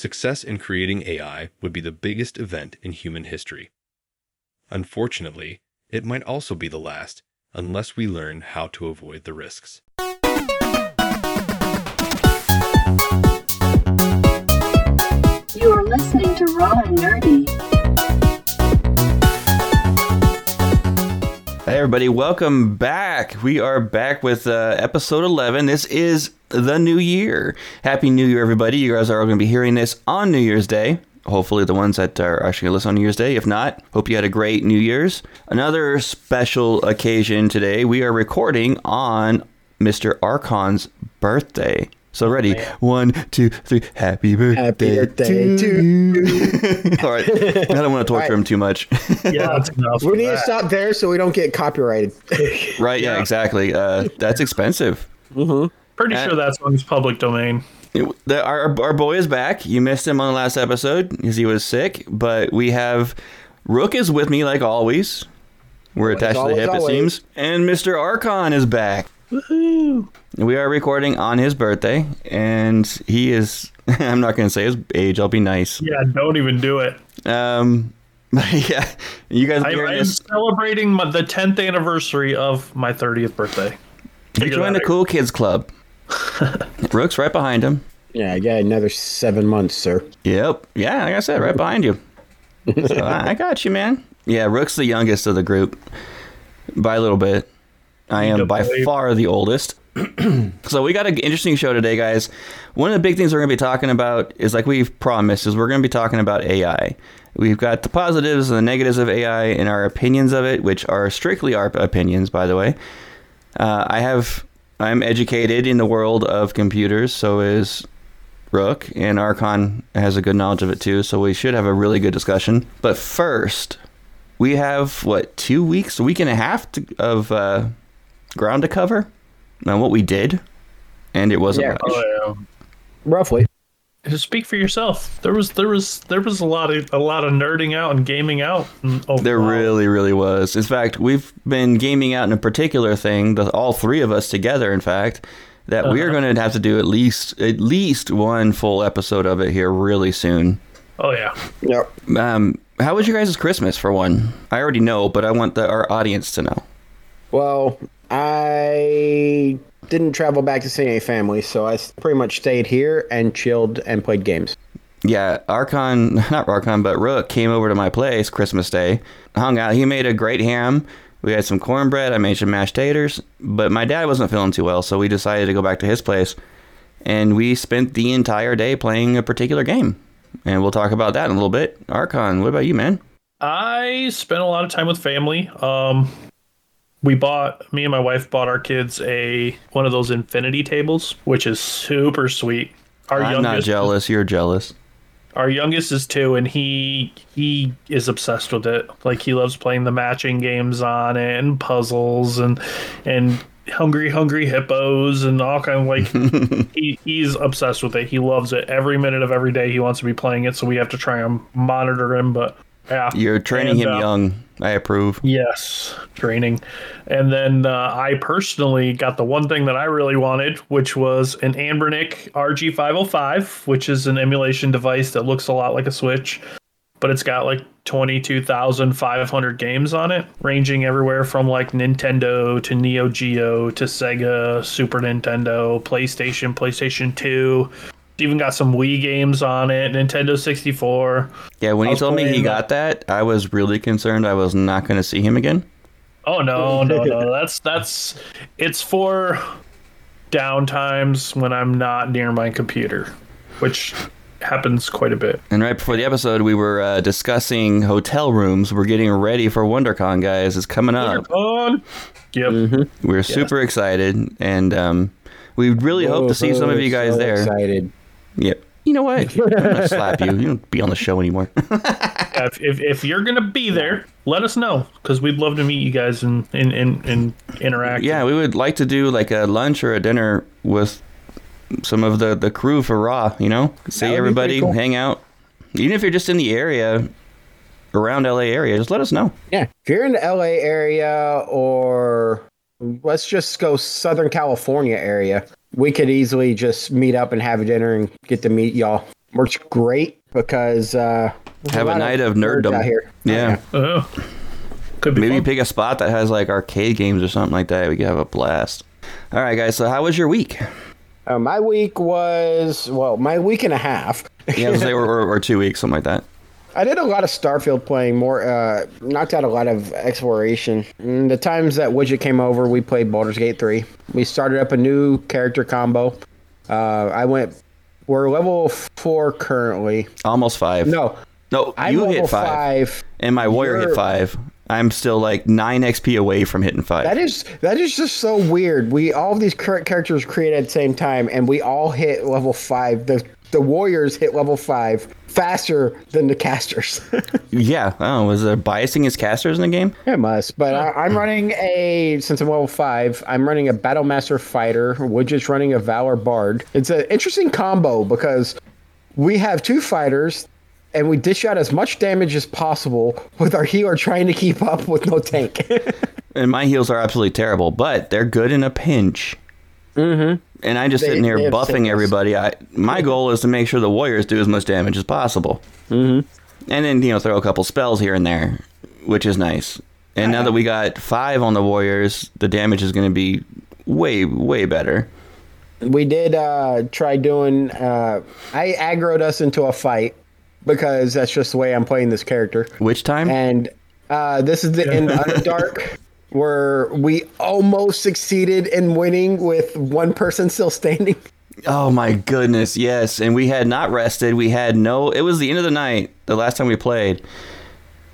success in creating AI would be the biggest event in human history. Unfortunately, it might also be the last unless we learn how to avoid the risks. You are listening to Raw and Nerdy. Hey everybody, welcome back. We are back with uh, episode 11. This is the new year. Happy New Year, everybody. You guys are all going to be hearing this on New Year's Day. Hopefully, the ones that are actually going to listen on New Year's Day. If not, hope you had a great New Year's. Another special occasion today. We are recording on Mr. Archon's birthday. So ready? One, two, three. Happy birthday, Happy birthday to you. All right. I don't want to torture All right. him too much. Yeah, that's enough. We of need to stop there so we don't get copyrighted. right? Yeah, exactly. Uh, that's expensive. Pretty Uh, sure that song's public domain. It- the, our, our boy is back. You missed him on the last episode because he was sick, but we have Rook is with me like always. We're attached to the always, hip, it seems. And Mr. Archon is back. Woohoo! We are recording on his birthday, and he is. I'm not going to say his age. I'll be nice. Yeah, don't even do it. Um, yeah, you guys are I, I'm this. celebrating my, the 10th anniversary of my 30th birthday. You Figure joined the cool kids club. Rook's right behind him. yeah, I got another seven months, sir. Yep. Yeah, like I said, right behind you. So I, I got you, man. Yeah, Rook's the youngest of the group by a little bit. I am by far the oldest. so we got an interesting show today, guys. One of the big things we're going to be talking about is, like we've promised, is we're going to be talking about AI. We've got the positives and the negatives of AI and our opinions of it, which are strictly our opinions, by the way. Uh, I have, I'm educated in the world of computers, so is Rook, and Archon has a good knowledge of it too, so we should have a really good discussion. But first, we have what two weeks, a week and a half to, of uh, ground to cover on what we did, and it wasn't Yeah. much. Oh, Roughly. yeah. Just speak for yourself. There was there was there was a lot of a lot of nerding out and gaming out. and overall. There really, really was. In fact, we've been gaming out in a particular thing, the, all three of us together, in fact, that we are Uh-huh. going to have to do at least at least one full episode of it here really soon. Oh yeah. Yep. Um, how was your guys' Christmas for one? I already know, but I want the, our audience to know. Well, I didn't travel back to see any family, so I pretty much stayed here and chilled and played games. Yeah, Archon, not Archon, but Rook came over to my place Christmas Day, hung out. He made a great ham. We had some cornbread. I made some mashed taters, but my dad wasn't feeling too well, so we decided to go back to his place, and we spent the entire day playing a particular game. And we'll talk about that in a little bit. Archon, what about you, man? I spent a lot of time with family. Um, we bought me and my wife bought our kids a one of those infinity tables, which is super sweet. Our I'm not jealous. You're jealous. Our youngest is two, and he he is obsessed with it. Like he loves playing the matching games on it and puzzles and and hungry hungry hippos and all kind of like he, he's obsessed with it. He loves it every minute of every day. He wants to be playing it, so we have to try and monitor him. But yeah, You're training And, him uh, young. I approve. Yes, training. And then uh, I personally got the one thing that I really wanted, which was an Anbernic RG505, which is an emulation device that looks a lot like a Switch, but it's got like 22,500 games on it, ranging everywhere from like Nintendo to Neo Geo to Sega, Super Nintendo, PlayStation, PlayStation 2. It's even got some Wii games on it, Nintendo 64. Yeah, when he told me he playing, uh, got that, I was really concerned I was not going to see him again. Oh no, no, no. That's that's it's for downtimes when I'm not near my computer, which happens quite a bit. And right before the episode, we were uh, discussing hotel rooms. We're getting ready for WonderCon, guys. It's coming up. On. Yep. We're super excited, and um, we really hope to see some of you guys So there. Excited. Yep. You know what? I'm gonna slap you. You don't be on the show anymore. If, if if you're gonna be there, let us know because we'd love to meet you guys and and, and, and interact. yeah, we would like to do like a lunch or a dinner with some of the the crew for Raw. You know, see everybody, cool. hang out. Even if you're just in the area, around LA area, just let us know. Yeah. If you're in the LA area or let's just go Southern California area, we could easily just meet up and have a dinner and get to meet y'all. Works great because uh, Have a lot night of nerds nerddom. out here. Yeah. Oh, could be Maybe fun. pick a spot that has like arcade games or something like that. We could have a blast. All right, guys. So how was your week? Uh, my week was well, my week and a half. Yeah, I was say or, or, or two weeks, something like that. I did a lot of Starfield playing, more uh, knocked out a lot of exploration. Mm, the times that Widget came over, we played Baldur's Gate 3. We started up a new character combo. Uh, I went, we're level four currently. Almost five. No, no, I'm you hit five, five. and my warrior hit five. I'm still like nine XP away from hitting five. That is that is just so weird. We all of these current characters created at the same time, and we all hit level five. The the warriors hit level five faster than the casters. yeah. Oh, was there biasing his casters in the game? It must, but I, I'm running a since I'm level five. I'm running a Battlemaster fighter. Widget's running a Valor Bard. It's an interesting combo because we have two fighters, and we dish out as much damage as possible with our healer trying to keep up with no tank. And my heals are absolutely terrible, but they're good in a pinch. Mm-hmm. And I'm just They- sitting here buffing everybody. I, my goal is to make sure the warriors do as much damage as possible. Mm-hmm. And then, you know, throw a couple spells here and there, which is nice. And now that we got five on the warriors, the damage is going to be way, way better. we did uh, try doing. Uh, I aggroed us into a fight because that's just the way I'm playing this character. Which time? And uh, this is the in Underdark where we almost succeeded in winning with one person still standing. Oh my goodness, yes. And we had not rested. We had no. It was the end of the night the last time we played,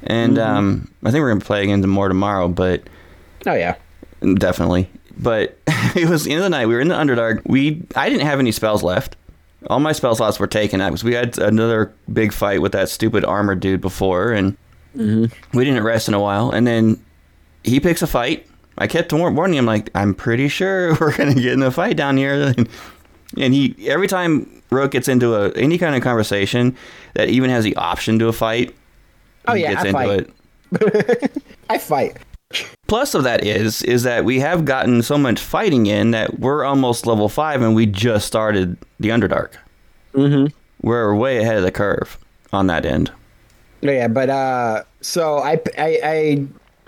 and um, I think we're gonna play again more tomorrow. But Oh yeah. definitely. But it was the end of the night. We were in the Underdark. We I didn't have any spells left. All my spell slots were taken out because we had another big fight with that stupid armored dude before, and we didn't rest in a while. And then he picks a fight. I kept warning him, like, I'm pretty sure we're gonna get in a fight down here. And he every time Rook gets into a any kind of conversation that even has the option to a fight, Oh he yeah, gets I into fight. it. I fight. Plus of that is is that we have gotten so much fighting in that we're almost level five and we just started the Underdark. Mm-hmm. We're way ahead of the curve on that end. Yeah, but uh, so I, I, I,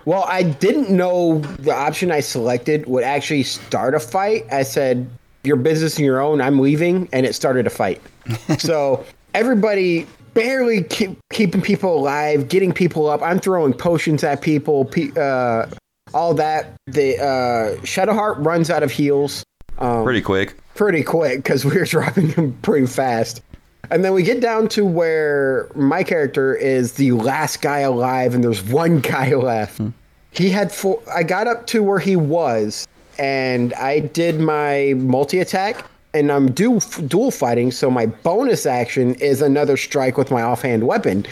well, I didn't know the option I selected would actually start a fight. I said, "Your business and your own." I'm leaving, and it started a fight. so everybody barely keep, keeping people alive, getting people up. I'm throwing potions at people, pe- uh, all that. The uh, Shadowheart runs out of heals Pretty quick. pretty quick because we were dropping him pretty fast. And then we get down to where my character is the last guy alive, and there's one guy left. He had four. I got up to where he was, and I did my multi attack, and I'm dual dual fighting. So my bonus action is another strike with my offhand weapon.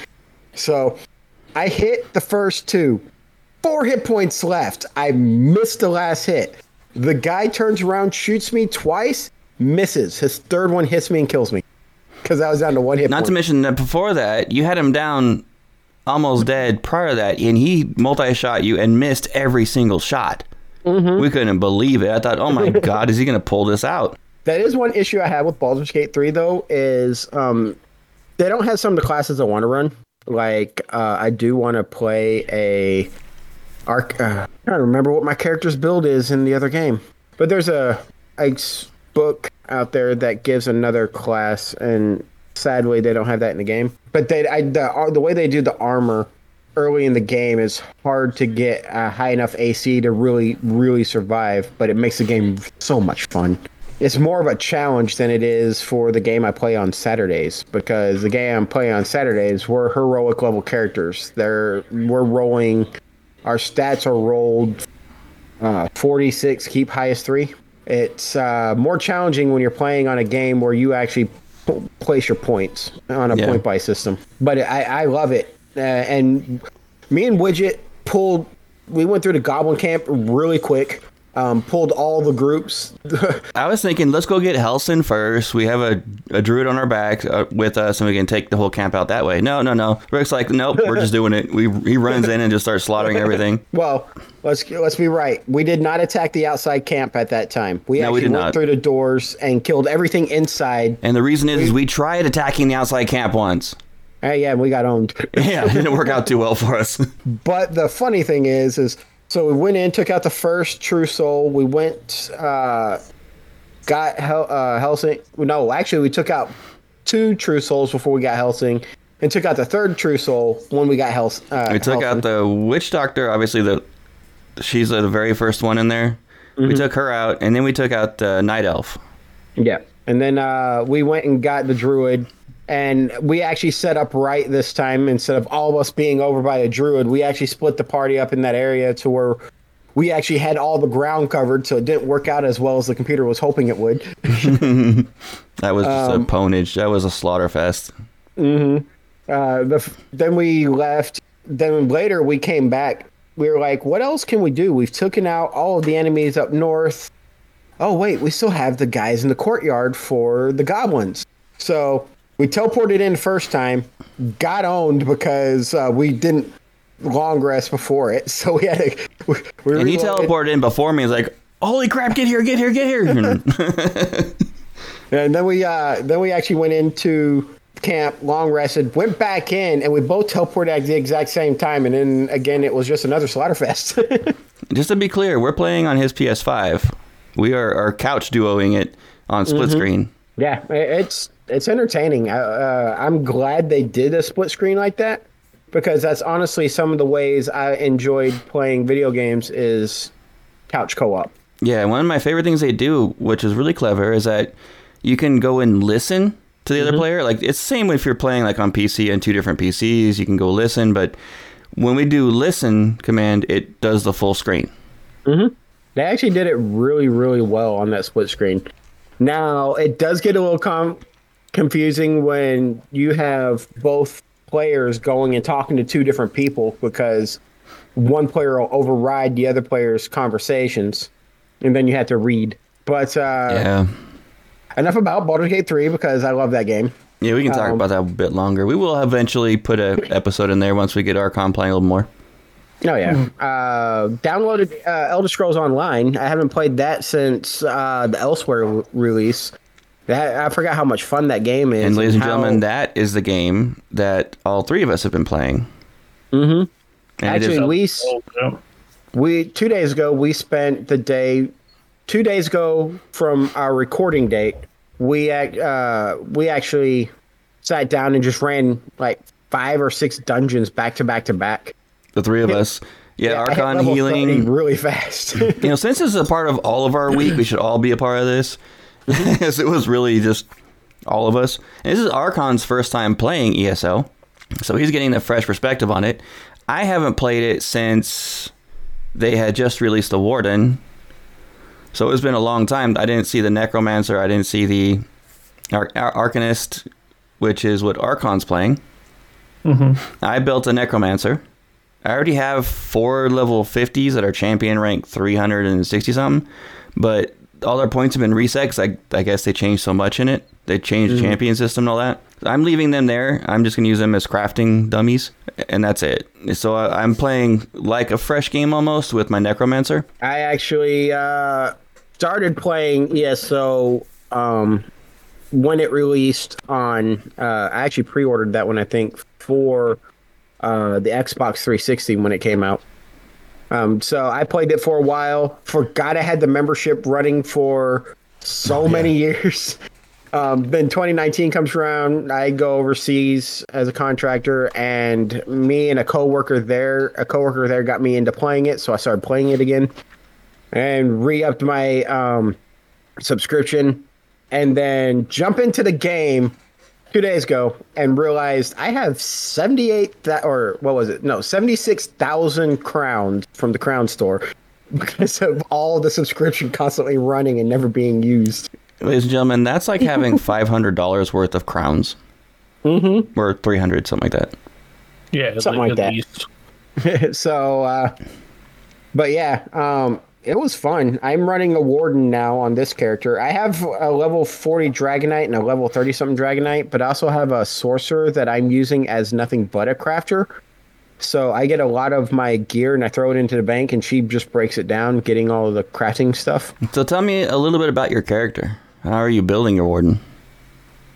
So I hit the first two. Four hit points left. I missed the last hit. The guy turns around, shoots me twice, misses. His third one hits me and kills me. Because I was down to one hit Not point. to mention that before that, you had him down almost dead prior to that, and he multi shot you and missed every single shot. Mm-hmm. We couldn't believe it. I thought, oh my god, is he going to pull this out? That is one issue I have with Baldur's Gate 3, though, is um, they don't have some of the classes I want to run. Like, uh, I do want to play a. Arc, uh, I don't remember what my character's build is in the other game. But there's a, a book out there that gives another class, and sadly, they don't have that in the game. But they, I, the, uh, the way they do the armor early in the game is hard to get a high enough AC to really, really survive, but it makes the game so much fun. It's more of a challenge than it is for the game I play on Saturdays because the game I'm playing on Saturdays we're heroic level characters. They're we're rolling, our stats are rolled uh, 46, keep highest three. It's uh, more challenging when you're playing on a game where you actually place your points on a Yeah. point by system. But I, I love it. Uh, and me and Widget pulled, we went through the Goblin Camp really quick. Um, pulled all the groups. I was thinking, let's go get Halsin first. We have a, a druid on our back uh, with us, and we can take the whole camp out that way. No, no, no. Rick's like, nope, we're just doing it. We he runs in and just starts slaughtering everything. well, let's let's be right. We did not attack the outside camp at that time. We No, we actually did went not. through the doors and killed everything inside. And the reason is, is we tried attacking the outside camp once. Uh, yeah, we got owned. Yeah, it didn't work out too well for us. But the funny thing is, is so we went in, took out the first True Soul. We went, uh, got Hel- uh, Helsing. No, actually, we took out two True Souls before we got Helsing, and took out the third True Soul when we got Hels. Uh, we took out the witch doctor. Obviously, the she's the very first one in there. We took her out, and then we took out the night elf. Yeah, and then uh, we went and got the Druid. And we actually set up right this time instead of all of us being over by a druid. We actually split the party up in that area to where we actually had all the ground covered, so it didn't work out as well as the computer was hoping it would. That was just a ponage. That was a slaughter fest. uh, the, then we left. Then later we came back. We were like, what else can we do? We've taken out all of the enemies up north. Oh wait, we still have the guys in the courtyard for the goblins. So we teleported in first time, got owned because uh, we didn't long rest before it. So we had to. We, we And he teleported in before me. He's like, "Holy crap! Get here! Get here! Get here!" And then we uh then we actually went into camp, long rested, went back in, and we both teleported at the exact same time. And then again, it was just another slaughterfest. Just to be clear, we're playing on his PS5. We are, are couch duoing it on split screen. yeah, it's it's entertaining. I, uh, I'm glad they did a split screen like that because that's honestly some of the ways I enjoyed playing video games is couch co-op. Yeah, one of my favorite things they do, which is really clever, is that you can go and listen to the other player. Like it's the same if you're playing like on PC and two different PCs, you can go listen, but when we do listen command, it does the full screen. They actually did it really, really well on that split screen. Now it does get a little com- confusing when you have both players going and talking to two different people because one player will override the other player's conversations, and then you have to read. But uh, Yeah. enough about Baldur's Gate 3 because I love that game. Yeah, we can talk about that a bit longer. We will eventually put a episode in there once we get Archon playing a little more. Oh yeah, uh, downloaded uh, Elder Scrolls Online. I haven't played that since uh, the Elsweyr re- release. That I forgot how much fun that game is. And ladies and how- gentlemen, that is the game that all three of us have been playing. Mm-hmm. And actually we s- Oh, yeah. we two days ago we spent the day. Two days ago from our recording date, we ac- uh, we actually sat down and just ran like five or six dungeons back to back to back. the three of us. Yeah, I hit Archon healing. really fast. You know, since this is a part of all of our week, we should all be a part of this. It was really just all of us. And this is Archon's first time playing ESO, so he's getting a fresh perspective on it. I haven't played it since they had just released the Warden, so it's been a long time. I didn't see the Necromancer. I didn't see the Ar- Ar- Arcanist, which is what Archon's playing. Mm-hmm. I built a Necromancer. I already have four level 50s that are champion rank 360 something, but all their points have been reset because I, I guess they changed so much in it. They changed the champion system and all that. I'm leaving them there. I'm just going to use them as crafting dummies, and that's it. So I, I'm playing like a fresh game almost with my Necromancer. I actually uh, started playing ESO um, when it released on. Uh, I actually pre-ordered that one, I think, for uh, the Xbox 360 when it came out. Um, so I played it for a while. Forgot I had the membership running for so many years. Um, then 2019 comes around. I go overseas as a contractor, and me and a coworker there, a coworker there, got me into playing it. So I started playing it again, and re-upped my um, subscription, and then jump into the game two days ago and realized I have 78 that or what was it? No, 76,000 crowns from the crown store because of all the subscription constantly running and never being used. Ladies and gentlemen, that's like having $500 worth of crowns. Mm-hmm. Or 300 something like that. Yeah, Something like at that. least. so uh but yeah um it was fun. I'm running a warden now on this character. I have a level 40 dragonknight and a level 30 something dragonknight, but I also have a sorcerer that I'm using as nothing but a crafter. So I get a lot of my gear and I throw it into the bank, and she just breaks it down, getting all of the crafting stuff. So tell me a little bit about your character. How are you building your warden?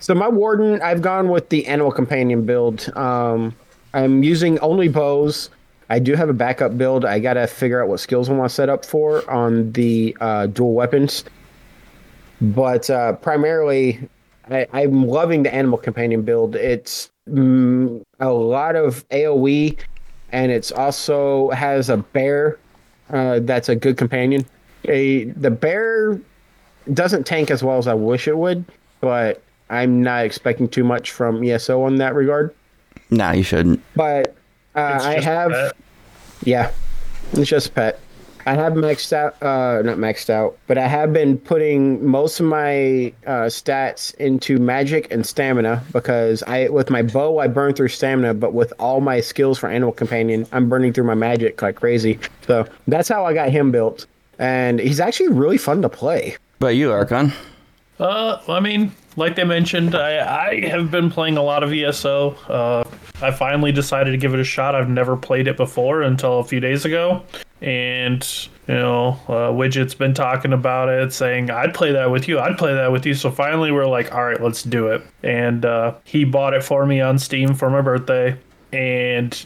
So my warden, I've gone with the animal companion build. Um, I'm using only bows. I do have a backup build. I gotta figure out what skills I want to set up for on the uh, dual weapons. But uh, primarily, I, I'm loving the animal companion build. It's mm, a lot of AOE, and it's also has a bear uh, that's a good companion. A the bear doesn't tank as well as I wish it would, but I'm not expecting too much from ESO on that regard. No, you shouldn't. But uh, I have, yeah, it's just a pet. I have maxed out, uh, not maxed out, but I have been putting most of my uh, stats into magic and stamina because I, with my bow, I burn through stamina, but with all my skills for animal companion, I'm burning through my magic like crazy. So that's how I got him built, and he's actually really fun to play. But you, Archon? Uh, I mean, like they mentioned, I, I have been playing a lot of ESO. Uh, I finally decided to give it a shot. I've never played it before until a few days ago. And, you know, uh, Widget's been talking about it, saying, I'd play that with you. I'd play that with you. So finally, we're like, all right, let's do it. And uh, he bought it for me on Steam for my birthday. And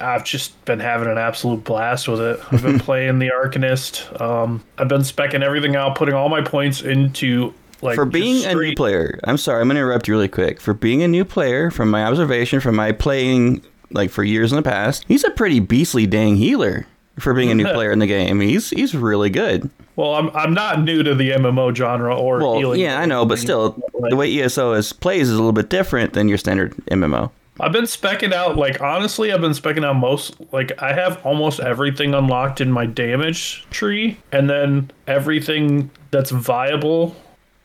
I've just been having an absolute blast with it. I've been playing the Arcanist. Um, I've been specking everything out, putting all my points into like For being a new player, I'm sorry, I'm going to interrupt you really quick. For being a new player, from my observation, from my playing like for years in the past, he's a pretty beastly dang healer. For being a new player in the game, he's he's really good. Well, I'm I'm not new to the MMO genre or Well, healing. yeah, I know, but still, the way ESO is plays is a little bit different than your standard MMO. I've been specking out like honestly, I've been specking out most like I have almost everything unlocked in my damage tree, and then everything that's viable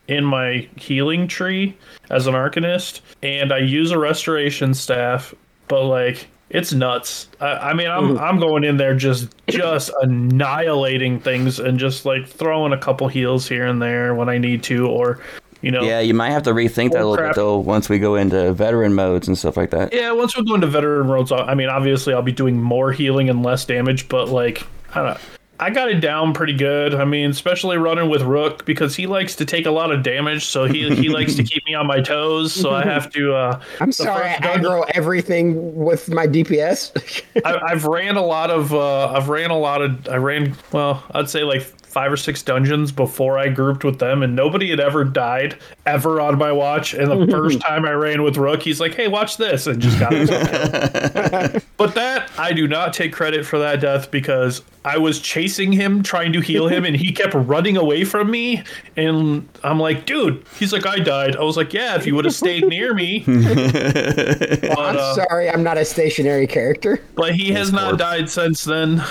in my healing tree as an arcanist, and I use a restoration staff, but like it's nuts. I, I mean, I'm mm-hmm. I'm going in there just just annihilating things and just like throwing a couple heals here and there when I need to, or you know, Yeah, you might have to rethink that a little crap. bit though once we go into veteran modes and stuff like that. Yeah, once we go into veteran roads, I mean, obviously I'll be doing more healing and less damage, but like, I don't know. I got it down pretty good. I mean, especially running with Rook because he likes to take a lot of damage, so he he likes to keep me on my toes. So I have to. Uh, I'm sorry, I gun- everything with my DPS. I, I've ran a lot of. Uh, I've ran a lot of. I ran. Well, I'd say like five or six dungeons before I grouped with them, and nobody had ever died ever on my watch. And the first time I ran with Rook, he's like, "Hey, watch this," and just got himself killed. But that I do not take credit for that death because I was chasing him, trying to heal him, and he kept running away from me. And I'm like, dude, he's like, I died. I was like, yeah, if you would have stayed near me. but, I'm uh, sorry, I'm not a stationary character. but he has not died since then.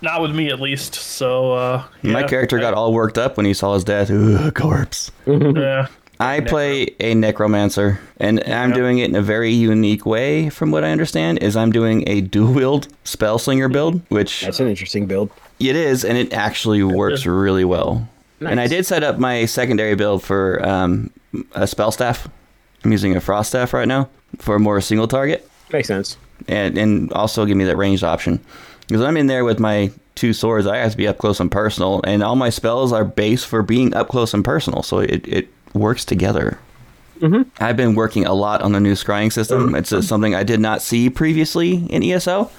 Not with me, at least. So, uh, My character got all worked up when he saw his death. Ooh, corpse. Yeah. I play a necromancer, and I'm doing it in a very unique way. From what I understand, is I'm doing a dual wield spell slinger build, which That's an interesting build. it is, and it actually works really well. And I did set up my secondary build for um, a spell staff. I'm using a frost staff right now for a more single target, Makes sense. and and also give me that ranged option. Because I'm in there with my two swords, I have to be up close and personal, and all my spells are based for being up close and personal, so it, it works together. I've been working a lot on the new scrying system. It's uh, something I did not see previously in ESO.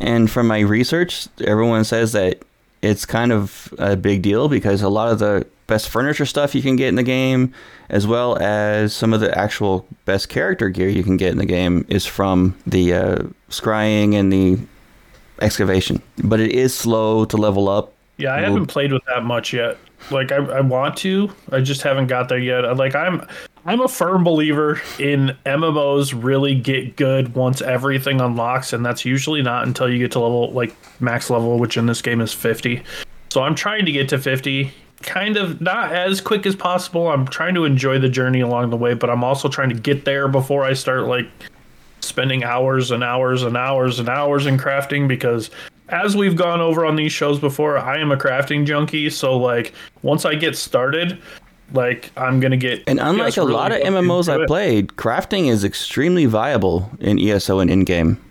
And from my research, everyone says that it's kind of a big deal because a lot of the best furniture stuff you can get in the game, as well as some of the actual best character gear you can get in the game, is from the uh, scrying and the excavation. But it is slow to level up. Yeah, I haven't played with that much yet. Like I, I want to, I just haven't got there yet. Like I'm, I'm a firm believer in MMOs really get good once everything unlocks, and that's usually not until you get to level like max level, which in this game is 50. So I'm trying to get to 50, kind of not as quick as possible. I'm trying to enjoy the journey along the way, but I'm also trying to get there before I start like spending hours and hours and hours and hours in crafting because as we've gone over on these shows before, I am a crafting junkie. So like once I get started, like I'm gonna get. And unlike just a really lot of MMOs I've played, crafting is extremely viable in ESO and in game.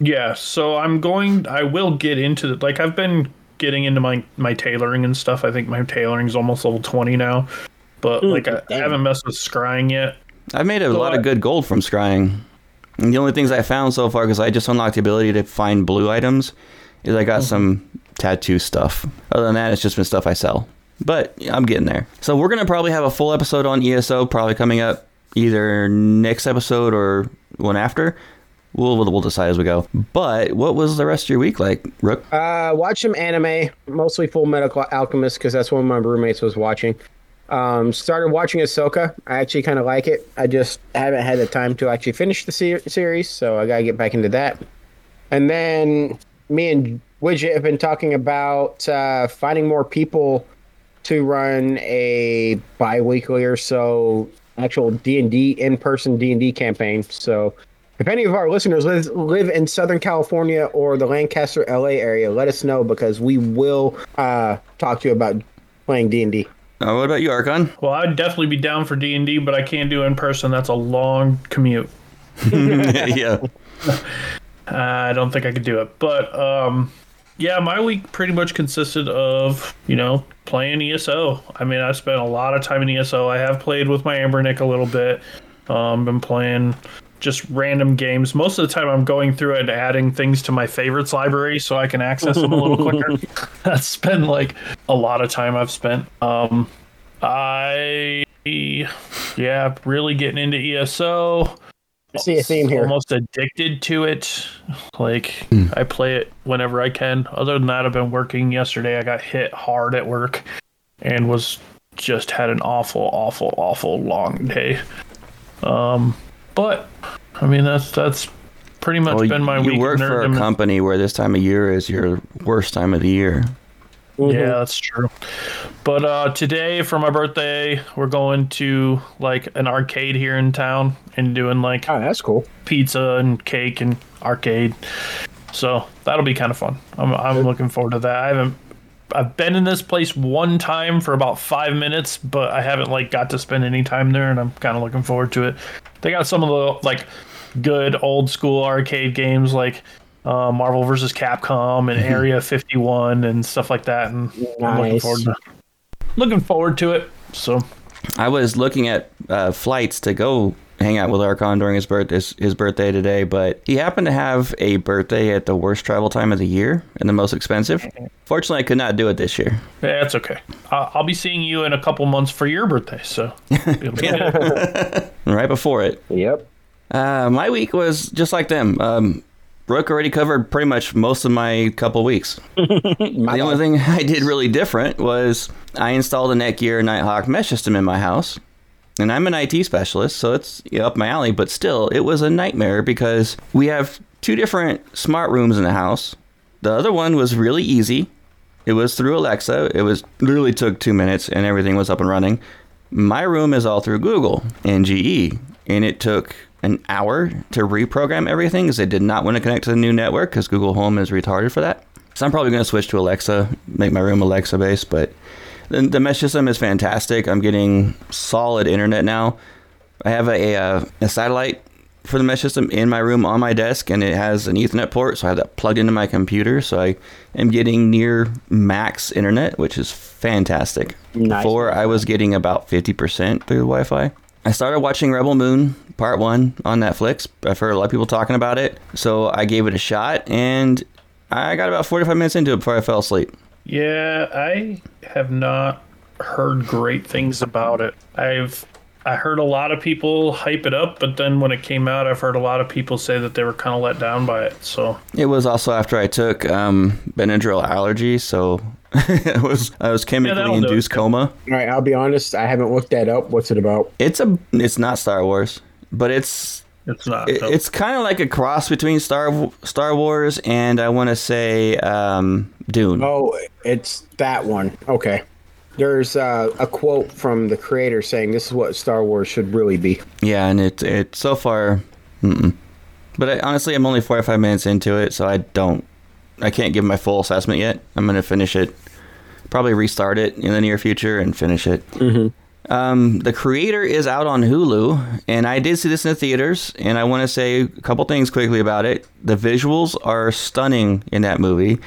Yeah, so I'm going. I will get into the like I've been getting into my my tailoring and stuff. I think my tailoring is almost level twenty now, but hmm, like I, I haven't messed with scrying yet. I've made a So lot I- of good gold from scrying. And the only things I found so far, because I just unlocked the ability to find blue items, is I got some tattoo stuff. Other than that, it's just been stuff I sell. But I'm getting there. So we're gonna probably have a full episode on ESO, probably coming up either next episode or one after. We'll we'll, decide as we go. But what was the rest of your week like, Rook? Uh, watch some anime, mostly Fullmetal Alchemist, because that's one my roommates was watching. Um, started watching Ahsoka. I actually kind of like it. I just haven't had the time to actually finish the se- series, so I gotta get back into that. And then me and Widget have been talking about uh, finding more people to run a bi-weekly or so actual D&D in-person D&D campaign. So if any of our listeners live, live in Southern California or the Lancaster, LA area, let us know because we will uh, talk to you about playing D&D. Uh, what about you, Archon? Well, I'd definitely be down for D and D, but I can't do it in person. That's a long commute. yeah. I don't think I could do it. But um, yeah, my week pretty much consisted of you know playing ESO. I mean, I spent a lot of time in ESO. I have played with my Anbernic a little bit. Um, been playing just random games. Most of the time, I'm going through and adding things to my favorites library so I can access them a little quicker. That's been like a lot of time I've spent. Um, I yeah, really getting into ESO I see a theme here. almost addicted to it. Like I play it whenever I can. Other than that, I've been working. Yesterday, I got hit hard at work and was just had an awful, awful, awful long day. Um, but I mean that's that's pretty much Well, been my you week. of work for a company where this time of year is your worst time of the year. Yeah, that's true. But uh, today for my birthday, we're going to like an arcade here in town and doing like Oh, that's cool. pizza and cake and arcade. So that'll be kind of fun. I'm I'm looking forward to that. I haven't I've been in this place one time for about five minutes, but I haven't like got to spend any time there, and I'm kind of looking forward to it. They got some of the like good old school arcade games like uh, Marvel vs. Capcom and Area 51 and stuff like that, and I'm looking forward to looking forward to it. So I was looking at uh, flights to go hang out with Archon during his birth his, his birthday today, but he happened to have a birthday at the worst travel time of the year and the most expensive. Fortunately, I could not do it this year. yeah, it's okay. Uh, I'll be seeing you in a couple months for your birthday, so it'll be good. Right before it, Yep. uh, my week was just like them. Um, Rook already covered pretty much most of my couple weeks. the only thing I did really different was I installed a Netgear Nighthawk mesh system in my house. And I'm an IT specialist, so it's up my alley, but still, it was a nightmare because we have two different smart rooms in the house. The other one was really easy. It was through Alexa. It was literally took two minutes and everything was up and running. My room is all through Google and GE, and it took an hour to reprogram everything because they did not want to connect to the new network because Google Home is retarded for that. So I'm probably going to switch to Alexa, make my room Alexa based, but the, the mesh system is fantastic. I'm getting solid internet now. I have a, uh, a satellite for the mesh system in my room on my desk, and it has an Ethernet port, so I have that plugged into my computer. So I am getting near max internet, which is fantastic. Nice. Before, I was getting about 50% through the Wi Fi. I started watching Rebel Moon Part 1 on Netflix. I've heard a lot of people talking about it, so I gave it a shot, and I got about 45 minutes into it before I fell asleep. Yeah, I have not heard great things about it. I've I heard a lot of people hype it up, but then when it came out, I've heard a lot of people say that they were kind of let down by it. So It was also after I took um, Benadryl allergy, so it was I was chemically that'll do it. induced coma. All right, I'll be honest. I haven't looked that up. What's it about? It's a it's not Star Wars, but it's it's not. it, no. it's kind of like a cross between Star Star Wars and I want to say um, Dune. Oh, it's that one. Okay. There's uh, a quote from the creator saying this is what Star Wars should really be. Yeah, and it it so far, mm-mm. but I, honestly, I'm only 45 minutes into it, so I don't I can't give my full assessment yet. I'm gonna finish it, probably restart it in the near future and finish it. Um, the creator is out on Hulu, and I did see this in the theaters, and I want to say a couple things quickly about it. The visuals are stunning in that movie,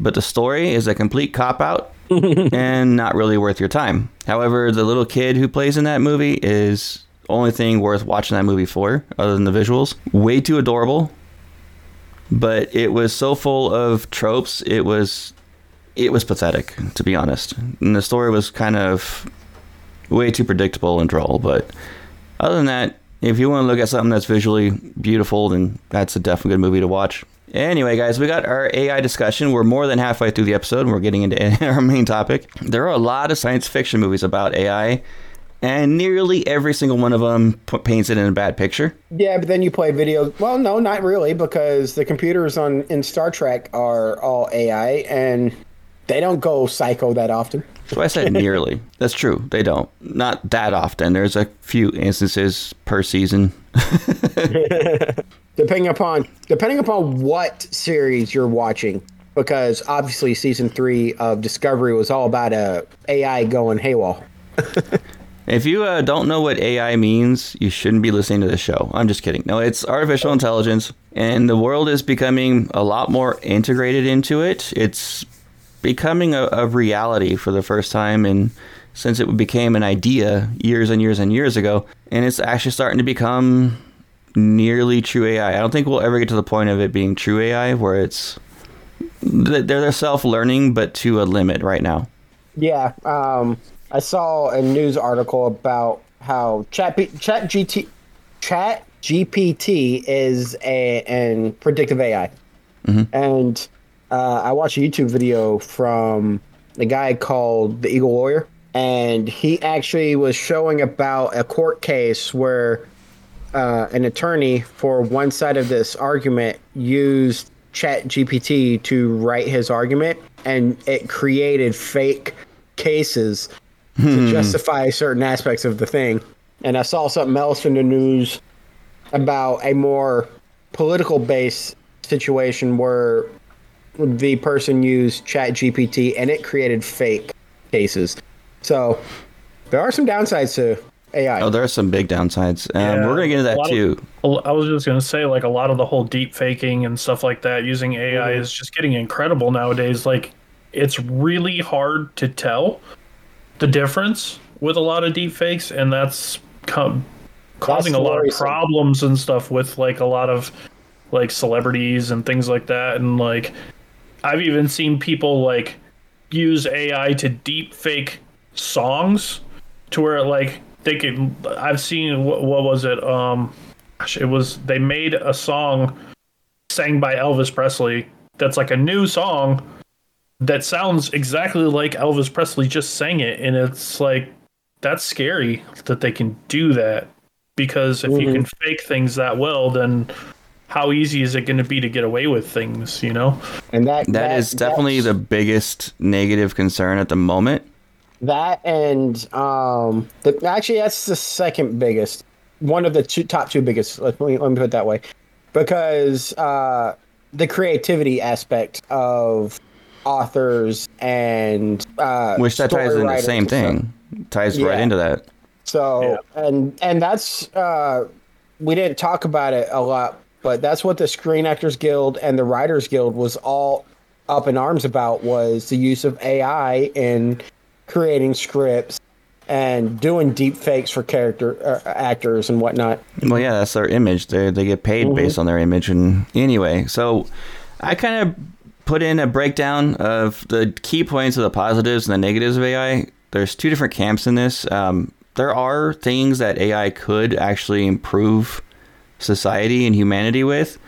but the story is a complete cop out and not really worth your time. However, the little kid who plays in that movie is only thing worth watching that movie for, other than the visuals. Way too adorable, but it was so full of tropes. It was, it was pathetic, to be honest. And the story was kind of way too predictable and droll. But other than that, if you want to look at something that's visually beautiful, then that's a definitely good movie to watch. Anyway, guys, we got our AI discussion. We're more than halfway through the episode, and we're getting into our main topic. There are a lot of science fiction movies about AI, and nearly every single one of them p- paints it in a bad picture. Yeah, but then you play video. Well, no, not really, because the computers on in Star Trek are all AI, and they don't go psycho that often. So I said nearly. That's true. They don't. Not that often. There's a few instances per season. depending upon depending upon what series you're watching because obviously season three of discovery was all about a ai going haywall If you uh, don't know what AI means, you shouldn't be listening to this show. I'm just kidding. No, it's artificial intelligence, and the world is becoming a lot more integrated into it. It's becoming a, a reality for the first time, and since it became an idea years and years and years ago, and it's actually starting to become nearly true AI. I don't think we'll ever get to the point of it being true AI where it's they're they're self-learning, but to a limit right now. yeah um i saw a news article about how chat chat gt chat gpt is a an predictive ai and uh, i watched a youtube video from a guy called the eagle lawyer and he actually was showing about a court case where uh, an attorney for one side of this argument used chat gpt to write his argument and it created fake cases to justify certain aspects of the thing. And i saw something else in the news about a more political based situation where the person used chat gpt and it created fake cases so there are some downsides to ai Oh, there are some big downsides. Um, Yeah, we're gonna get into that lot of- too. I was just gonna say, like a lot of the whole deep faking and stuff like that using AI is just getting incredible nowadays. Like, it's really hard to tell the difference with a lot of deep fakes, and that's com- causing a lot of problems and stuff with like a lot of like celebrities and things like that. And like, I've even seen people like use AI to deep fake songs to where like they could. I've seen what, what was it? Um, gosh, it was they made a song sang by Elvis Presley. That's like a new song that sounds exactly like Elvis Presley just sang it, and it's like that's scary that they can do that because if you can fake things that well, then how easy is it going to be to get away with things? You know? and that that is definitely the biggest negative concern at the moment. that and um the, actually that's the second biggest one of the two top two biggest let me, let me put it that way because uh the creativity aspect of authors and uh Which that ties into the same thing. Ties right into that. So and and that's uh we didn't talk about it a lot, but that's what the Screen Actors Guild and the Writers Guild was all up in arms about was the use of AI in creating scripts and doing deep fakes for character uh, actors and whatnot. Well, yeah, that's their image. They they get paid Mm-hmm. based on their image. And anyway, so I kind of put in a breakdown of the key points of the positives and the negatives of AI. There's two different camps in this. Um, there are things that AI could actually improve society and humanity with,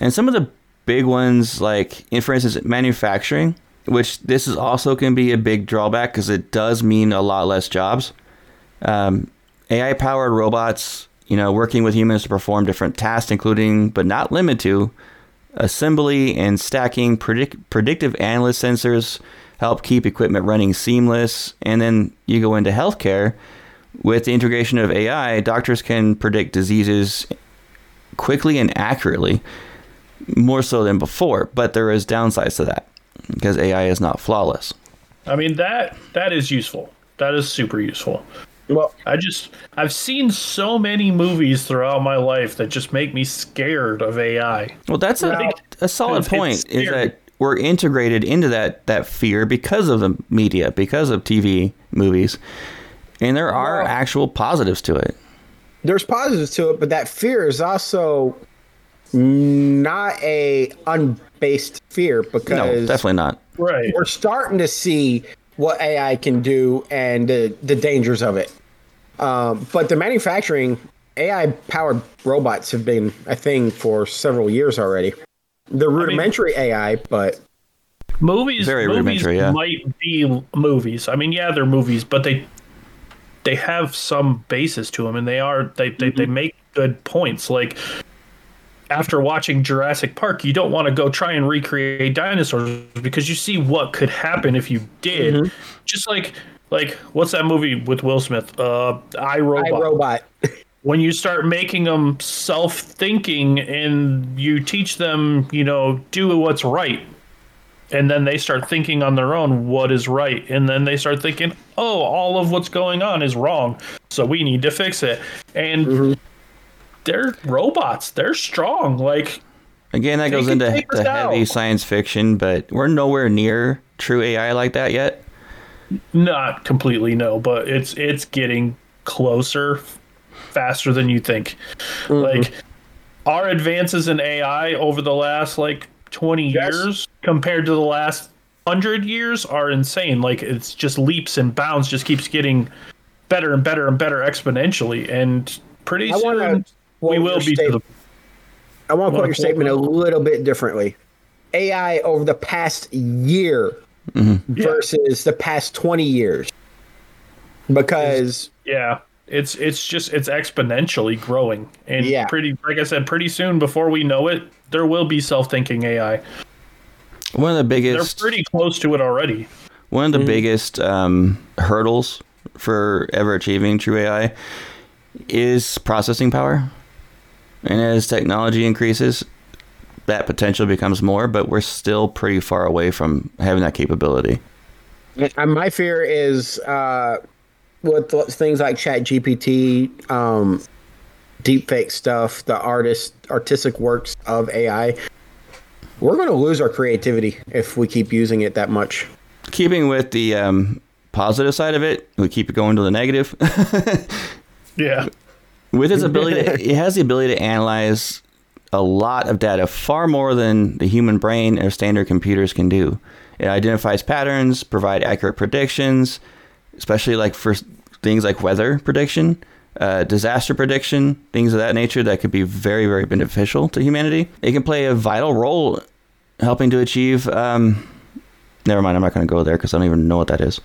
and some of the big ones, like for instance, manufacturing, which this is also can be a big drawback because it does mean a lot less jobs. Um, AI powered robots, you know, working with humans to perform different tasks, including but not limited to assembly and stacking. Predict- predictive analyst sensors help keep equipment running seamless. And then you go into healthcare. With the integration of AI, doctors can predict diseases quickly and accurately. more so than before. But there is downsides to that because AI is not flawless. I mean that that is useful. That is super useful. Well, I just I've seen so many movies throughout my life that just make me scared of AI. Well, that's a, a solid point. Is that we're integrated into that that fear because of the media, because of TV, movies, and there are Well- actual positives to it. there's positives to it, but that fear is also not a unbased fear because No, because definitely not. Right. we're starting to see what AI can do and the, the dangers of it. Um, but the manufacturing AI powered robots have been a thing for several years already. The rudimentary AI, but movies Very movies rudimentary, yeah. might be movies. I mean, yeah, they're movies, but they they have some basis to them, and they are they they, they make good points. Like after watching Jurassic Park, you don't want to go try and recreate dinosaurs because you see what could happen if you did. Just like like what's that movie with Will Smith? Uh, I Robot. I robot. when you start making them self-thinking and you teach them you know do what's right and then they start thinking on their own what is right. And then they start thinking oh all of what's going on is wrong. So we need to fix it. And mm-hmm. they're robots. They're strong. Like Again, that goes into the heavy out. science fiction, but we're nowhere near true AI like that yet. not completely no but it's it's getting closer faster than you think. Mm-hmm. Like our advances in ai over the last like 20 Yes. years compared to the last 100 years are insane like it's just leaps and bounds just keeps getting better and better and better exponentially and pretty I want soon to we will be to the I want to Wanna quote your statement a little bit differently. AI over the past year mm-hmm. versus the past 20 years. Because Yeah, it's it's just it's exponentially growing, and Yeah. pretty like I said, pretty soon before we know it, there will be self-thinking AI. One of the biggest. They're biggest pretty close to it already. one of the biggest um, hurdles for ever achieving true AI is processing power. And as technology increases, that potential becomes more, but we're still pretty far away from having that capability. and my fear is uh, with th- things like Chat GPT, um, deepfake stuff, the artist, artistic works of AI, we're going to lose our creativity if we keep using it that much. Keeping with the um, positive side of it, we keep it going to the negative. Yeah, with its ability to, it has the ability to analyze a lot of data far more than the human brain or standard computers can do it identifies patterns provide accurate predictions especially like for things like weather prediction uh, disaster prediction things of that nature that could be very very beneficial to humanity it can play a vital role helping to achieve um, never mind i'm not going to go there because i don't even know what that is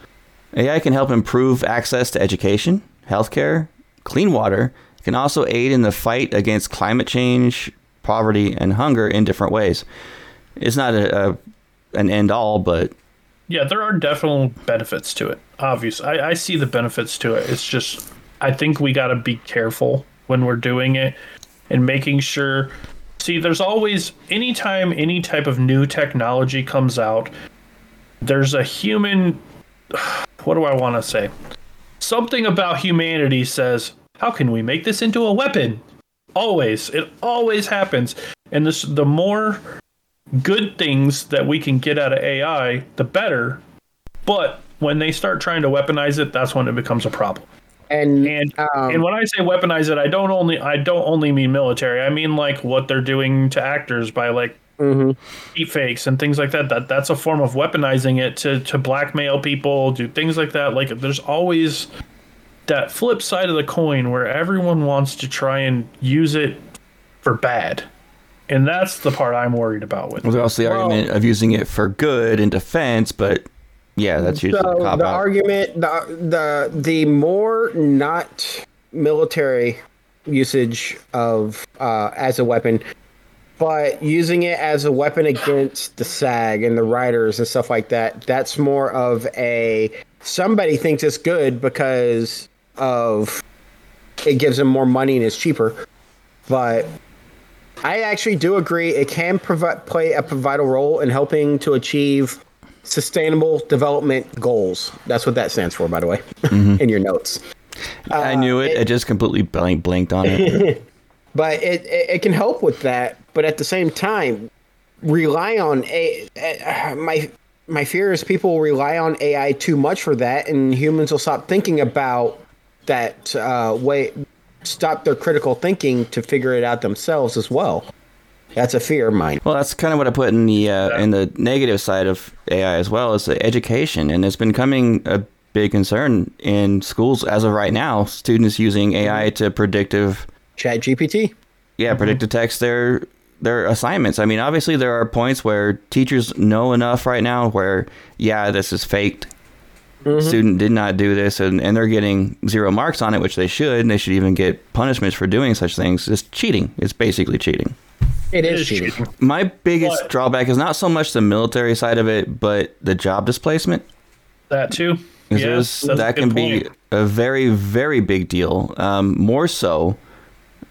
AI can help improve access to education, healthcare, clean water. It can also aid in the fight against climate change, poverty, and hunger in different ways. It's not a, a an end all, but yeah, there are definite benefits to it. Obviously, I, I see the benefits to it. It's just I think we got to be careful when we're doing it and making sure. See, there's always anytime any type of new technology comes out, there's a human. What do I want to say? Something about humanity says, "How can we make this into a weapon?" Always, it always happens, and this the more good things that we can get out of AI, the better. But when they start trying to weaponize it, that's when it becomes a problem. And, And um, and when I say weaponize it, I don't only I don't only mean military. I mean like what they're doing to actors by like deep fakes and things like that. That that's a form of weaponizing it to to blackmail people, do things like that. Like there's always that flip side of the coin where everyone wants to try and use it for bad. And that's the part I'm worried about with it. there's also the Well- argument of using it for good in defense. But yeah, that's usually so the argument the the the more not military usage of uh, as a weapon but using it as a weapon against the SAG and the writers and stuff like that that's more of a somebody thinks it's good because of it gives them more money and it's cheaper but I actually do agree. It can provi- play a vital role in helping to achieve sustainable development goals. That's what that stands for, by the way, in your notes. I knew it. I just completely blank, blinked on it. But it, it it can help with that. But at the same time, rely on a uh, my my fear is people rely on AI too much for that, and humans will stop thinking about that uh, way, stop their critical thinking to figure it out themselves as well. That's a fear of mine. Well, that's kind of what I put in the uh, in the negative side of AI as well as the education, and it's becoming a big concern in schools as of right now. Students using AI mm-hmm. to predictive, Chat GPT. yeah, mm-hmm. predictive text their their assignments. I mean, obviously there are points where teachers know enough right now where yeah, this is faked. Mm-hmm. Student did not do this, and, and they're getting zero marks on it, which they should. And they should even get punishments for doing such things. It's cheating. It's basically cheating. It It is is cheating. cheating. My biggest But- drawback is not so much the military side of it, but the job displacement. That too. 'Cause Yeah, there's- that's a that good can be point. a very, very big deal. Um, more so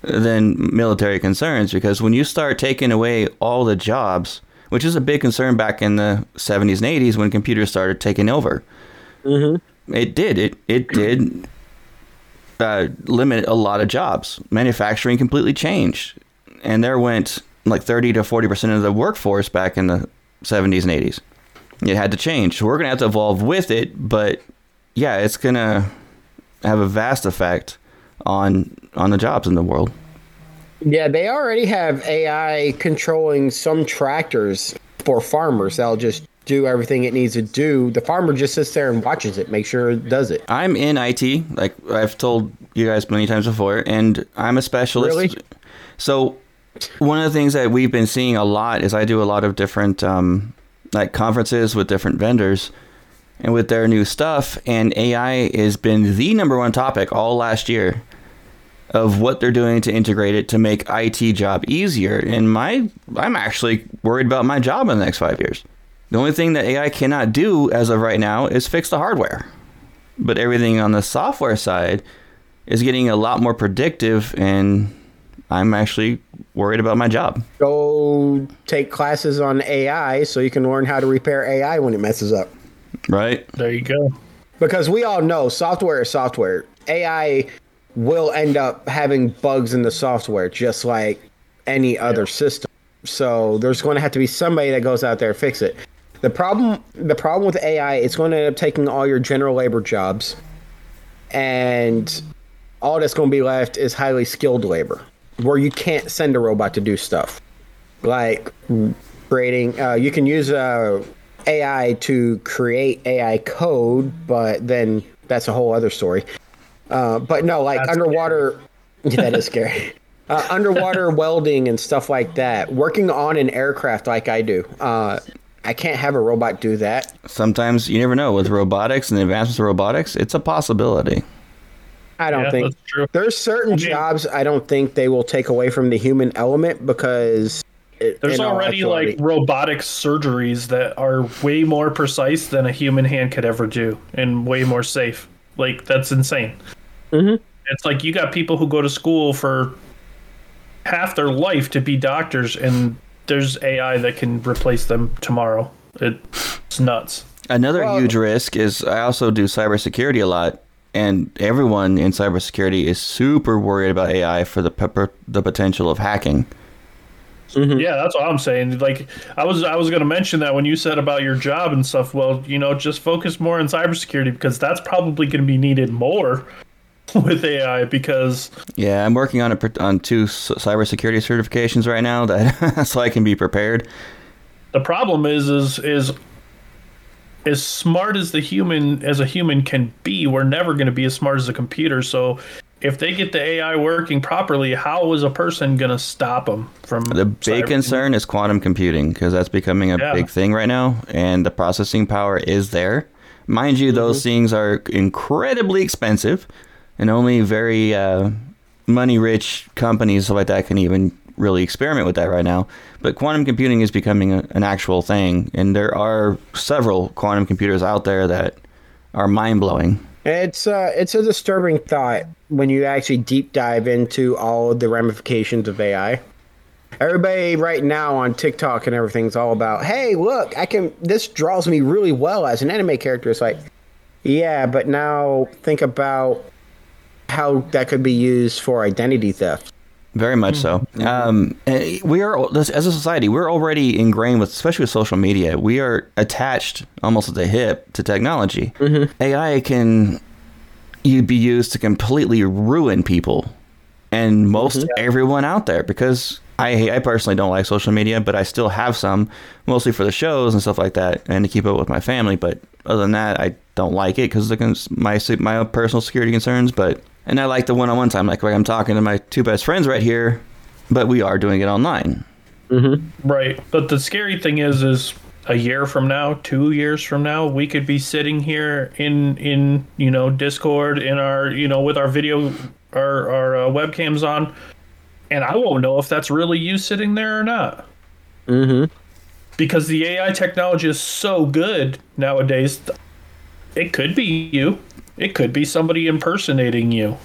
than military concerns, because when you start taking away all the jobs, which is a big concern back in the 70s and 80s when computers started taking over, it did. It it did uh, limit a lot of jobs. Manufacturing completely changed, and there went like 30 to 40 percent of the workforce back in the 70s and 80s. It had to change. So we're gonna have to evolve with it, but yeah, it's gonna have a vast effect on on the jobs in the world. Yeah, they already have AI controlling some tractors for farmers that'll just do everything it needs to do. The farmer just sits there and watches it, make sure it does it. I'm in IT, like I've told you guys many times before, and I'm a specialist. Really? So one of the things that we've been seeing a lot is I do a lot of different um, like conferences with different vendors and with their new stuff, and AI has been the number one topic all last year of what they're doing to integrate it to make IT job easier. And my I'm actually worried about my job in the next five years. The only thing that AI cannot do as of right now is fix the hardware but everything on the software side is getting a lot more predictive and i'm actually worried about my job Go take classes on AI so you can learn how to repair AI when it messes up. right There you go. Because we all know software is software. AI will end up having bugs in the software just like any other system. So there's going to have to be somebody that goes out there and fix it. The problem the problem with AI, it's going to end up taking all your general labor jobs and all that's going to be left is highly skilled labor where you can't send a robot to do stuff. Like creating uh, you can use uh, AI to create AI code, but then that's a whole other story. Uh, but no, like That's underwater, yeah, that is scary. Uh, underwater welding and stuff like that. Working on an aircraft like I do. Uh, I can't have a robot do that. sometimes you never know with robotics and the advancements of robotics it's a possibility I don't Yeah, think that's true. there's certain mean- jobs I don't think they will take away from the human element because it, There's already like robotic surgeries that are way more precise than a human hand could ever do, and way more safe. Like that's insane. Mm-hmm. It's like you got people who go to school for half their life to be doctors, and there's AI that can replace them tomorrow. It's nuts. another Well- huge risk is i also do cybersecurity a lot and everyone in cybersecurity is super worried about ai for the pepper, the potential of hacking mm-hmm. Yeah, that's what I'm saying. Like I was I was going to mention that when you said about your job and stuff. Well, you know, just focus more on cybersecurity because that's probably going to be needed more with AI because yeah i'm working on a, on two cybersecurity certifications right now that so i can be prepared the problem is is is as smart as the human as a human can be, we're never going to be as smart as a computer. So if they get the AI working properly, how is a person going to stop them from The big cyber- concern is quantum computing because that's becoming a Yeah. big thing right now, and the processing power is there. Mind you, those Mm-hmm. things are incredibly expensive, and only very uh, money-rich companies like that can even really experiment with that right now. But quantum computing is becoming a, an actual thing, and there are several quantum computers out there that are mind-blowing. It's uh, it's a disturbing thought when you actually deep dive into all the ramifications of AI. Everybody right now on TikTok and everything's all about, hey, look, I can. This draws me really well as an anime character. It's like, yeah, but now think about how that could be used for identity theft. Very much so. Mm-hmm. Um, eh, we are as a society, we're already ingrained with, especially with social media. We are attached almost at the hip to technology. Mm-hmm. AI can you be used to completely ruin people and most mm-hmm. everyone out there because I I personally don't like social media, but I still have some mostly for the shows and stuff like that and to keep up with my family. But other than that, I don't like it because of my my personal security concerns. But and I like the one-on-one time, like, like I'm talking to my two best friends right here, but we are doing it online. Right. But the scary thing is, is a year from now, two years from now, we could be sitting here in in you know Discord in our you know with our video our our uh, webcams on, and I won't know if that's really you sitting there or not. Mm-hmm. Because the AI technology is so good nowadays, it could be you. It could be somebody impersonating you.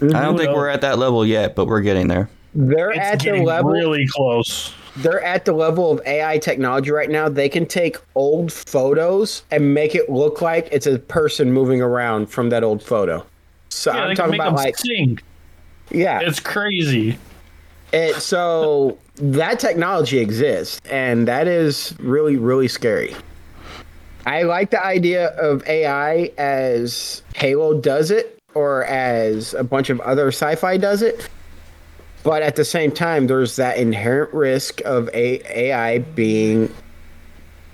Mm-hmm. I don't think we're at that level yet, but we're getting there. They're It's at the level. really close. they're at the level of AI technology right now. They can take old photos and make it look like it's a person moving around from that old photo. So Yeah, I'm they can talking make about them like sing. yeah. It's crazy. It, so that technology exists, and that is really, really scary. I like the idea of AI as Halo does it, or as a bunch of other sci-fi does it. But at the same time, there's that inherent risk of a- AI being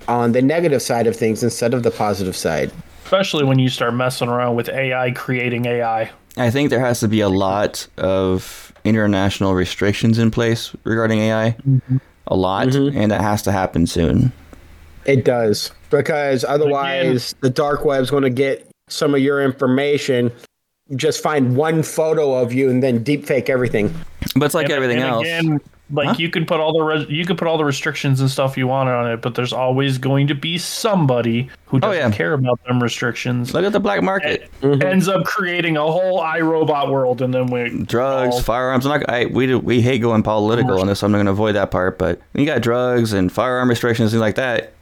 on the negative side of things instead of the positive side. especially when you start messing around with AI creating AI. I think there has to be a lot of international restrictions in place regarding AI. Mm-hmm. A lot, mm-hmm. and that has to happen soon. It does because otherwise the dark web's going to get some of your information. Just find one photo of you and then deepfake everything. But it's like And- everything and else. Again, like Huh? you can put all the res- you can put all the restrictions and stuff you want on it, but there's always going to be somebody who Oh, doesn't yeah. care about them restrictions. Look at the black market. Ends up creating a whole iRobot world, and then we drugs, all- firearms. I'm not. I, we do, we hate going political on this, so I'm not going to avoid that part. But you got drugs and firearm restrictions, things like that,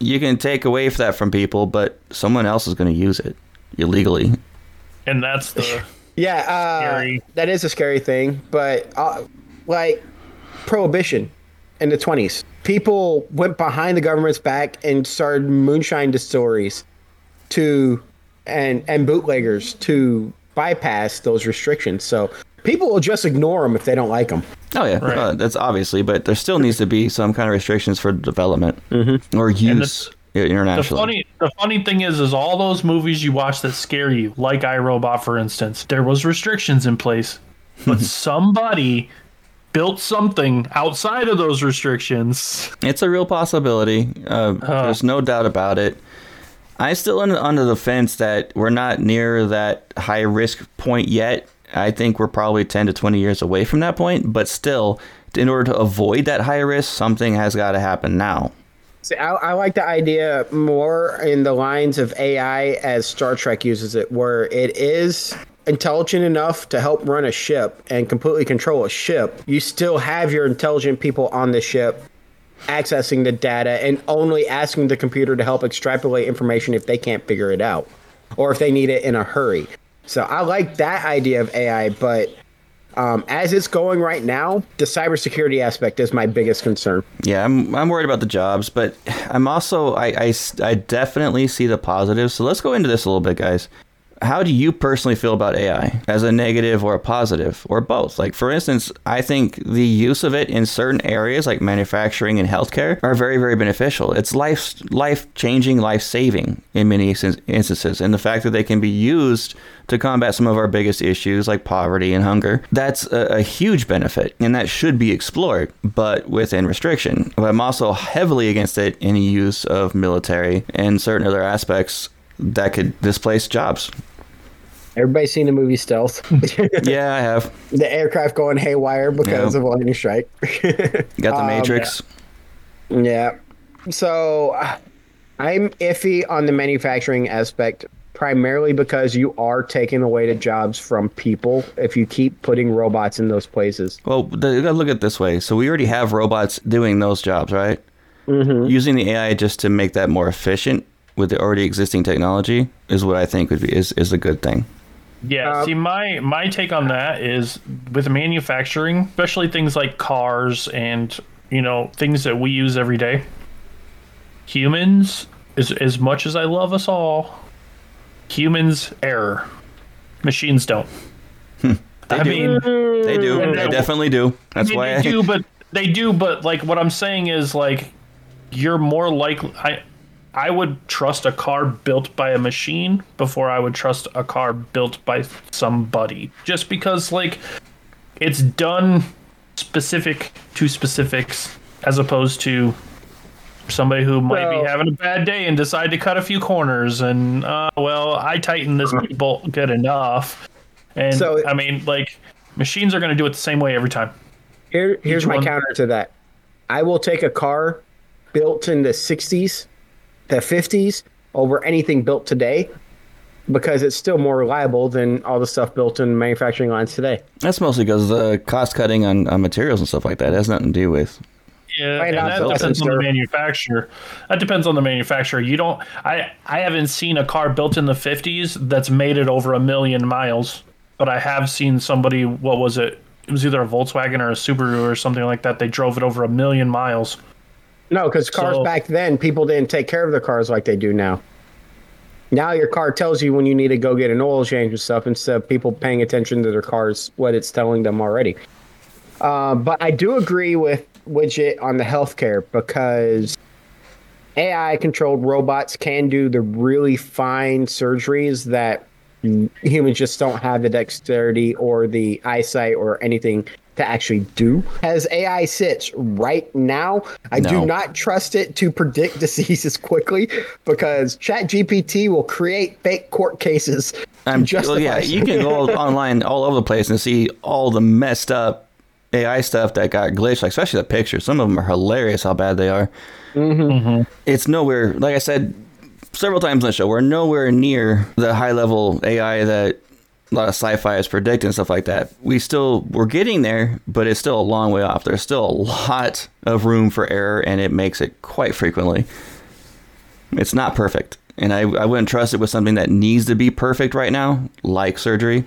you can take away that from people, but someone else is going to use it illegally. and that's the Yeah, uh, Scary. that is a scary thing. But uh, like prohibition in the twenties, people went behind the government's back and started moonshine distilleries to and and bootleggers to bypass those restrictions. So people will just ignore them if they don't like them. Oh yeah, Right. uh, that's obviously, but there still needs to be some kind of restrictions for development or use the internationally. funny the funny thing is is all those movies you watch that scare you, like iRobot for instance, there was restrictions in place, but somebody built something outside of those restrictions. It's a real possibility. Uh, There's no doubt about it. I still under the fence that we're not near that high risk point yet. I think we're probably 10 to 20 years away from that point, but still, in order to avoid that high risk, something has got to happen now. See, I, I like the idea more in the lines of AI as Star Trek uses it, where it is intelligent enough to help run a ship and completely control a ship. You still have your intelligent people on the ship accessing the data and only asking the computer to help extrapolate information if they can't figure it out or if they need it in a hurry. So I like that idea of AI, but um, as it's going right now, the cybersecurity aspect is my biggest concern. Yeah, I'm, I'm worried about the jobs, but I'm also, I I definitely see the positives. So let's go into this a little bit, guys. How do you personally feel about AI as a negative or a positive or both? Like, for instance, I think the use of it in certain areas like manufacturing and healthcare are very, very beneficial. It's life, life changing, life saving in many instances. And the fact that they can be used to combat some of our biggest issues like poverty and hunger, that's a, a huge benefit. And that should be explored, but within restriction. But I'm also heavily against it in the use of military and certain other aspects that could displace jobs. Everybody's seen the movie Stealth. Yeah, I have. the aircraft going haywire because Yeah. of a lightning strike. Got the Um, Matrix. yeah. So I'm iffy on the manufacturing aspect primarily because you are taking away the jobs from people if you keep putting robots in those places. Well, the, look at it this way. So we already have robots doing those jobs, right? Mm-hmm. Using the AI just to make that more efficient with the already existing technology is what I think would be is, is a good thing. Yeah, Uh, see my my take on that is with manufacturing, especially things like cars and, you know, things that we use every day. Humans as as much as I love us all, humans error. Machines don't. I do. mean, They do. They they- definitely do. That's I mean, why they I, do, but they do, but like what I'm saying is like you're more likely. I I would trust a car built by a machine before I would trust a car built by somebody, just because like it's done specific to specifics as opposed to somebody who might Well- be having a bad day and decide to cut a few corners and uh, well i tighten this bolt good enough. And So- i mean like machines are going to do it the same way every time. Here, here's Each my one- counter to that. I will take a car built in the 60s, the 50s, over anything built today because it's still more reliable than all the stuff built in manufacturing lines today. that's mostly because the cost cutting on, on materials and stuff like that has nothing to do with. Yeah, and that depends on the manufacturer. That depends on the manufacturer. You don't. I I haven't seen a car built in the fifties that's made it over a million miles, but I have seen somebody. What was it? It was either a Volkswagen or a Subaru or something like that. They drove it over a million miles. No, because cars So- back then, people didn't take care of their cars like they do now. Now your car tells you when you need to go get an oil change and stuff instead of people paying attention to their cars, what it's telling them already. Uh, but I do agree with Widget on the healthcare because AI controlled robots can do the really fine surgeries that humans just don't have the dexterity or the eyesight or anything to actually do. As AI sits right now, I No. do not trust it to predict diseases quickly because ChatGPT will create fake court cases. I'm just well, yeah, you can go online all over the place and see all the messed up AI stuff that got glitched, like especially the pictures. Some of them are hilarious how bad they are. Mm-hmm. It's nowhere, like I said several times on the show, we're nowhere near the high level AI that a lot of sci-fi is predicting stuff like that. We still we're getting there, but it's still a long way off. There's still a lot of room for error, and it makes it quite frequently. It's not perfect, and I, I wouldn't trust it with something that needs to be perfect right now, like surgery.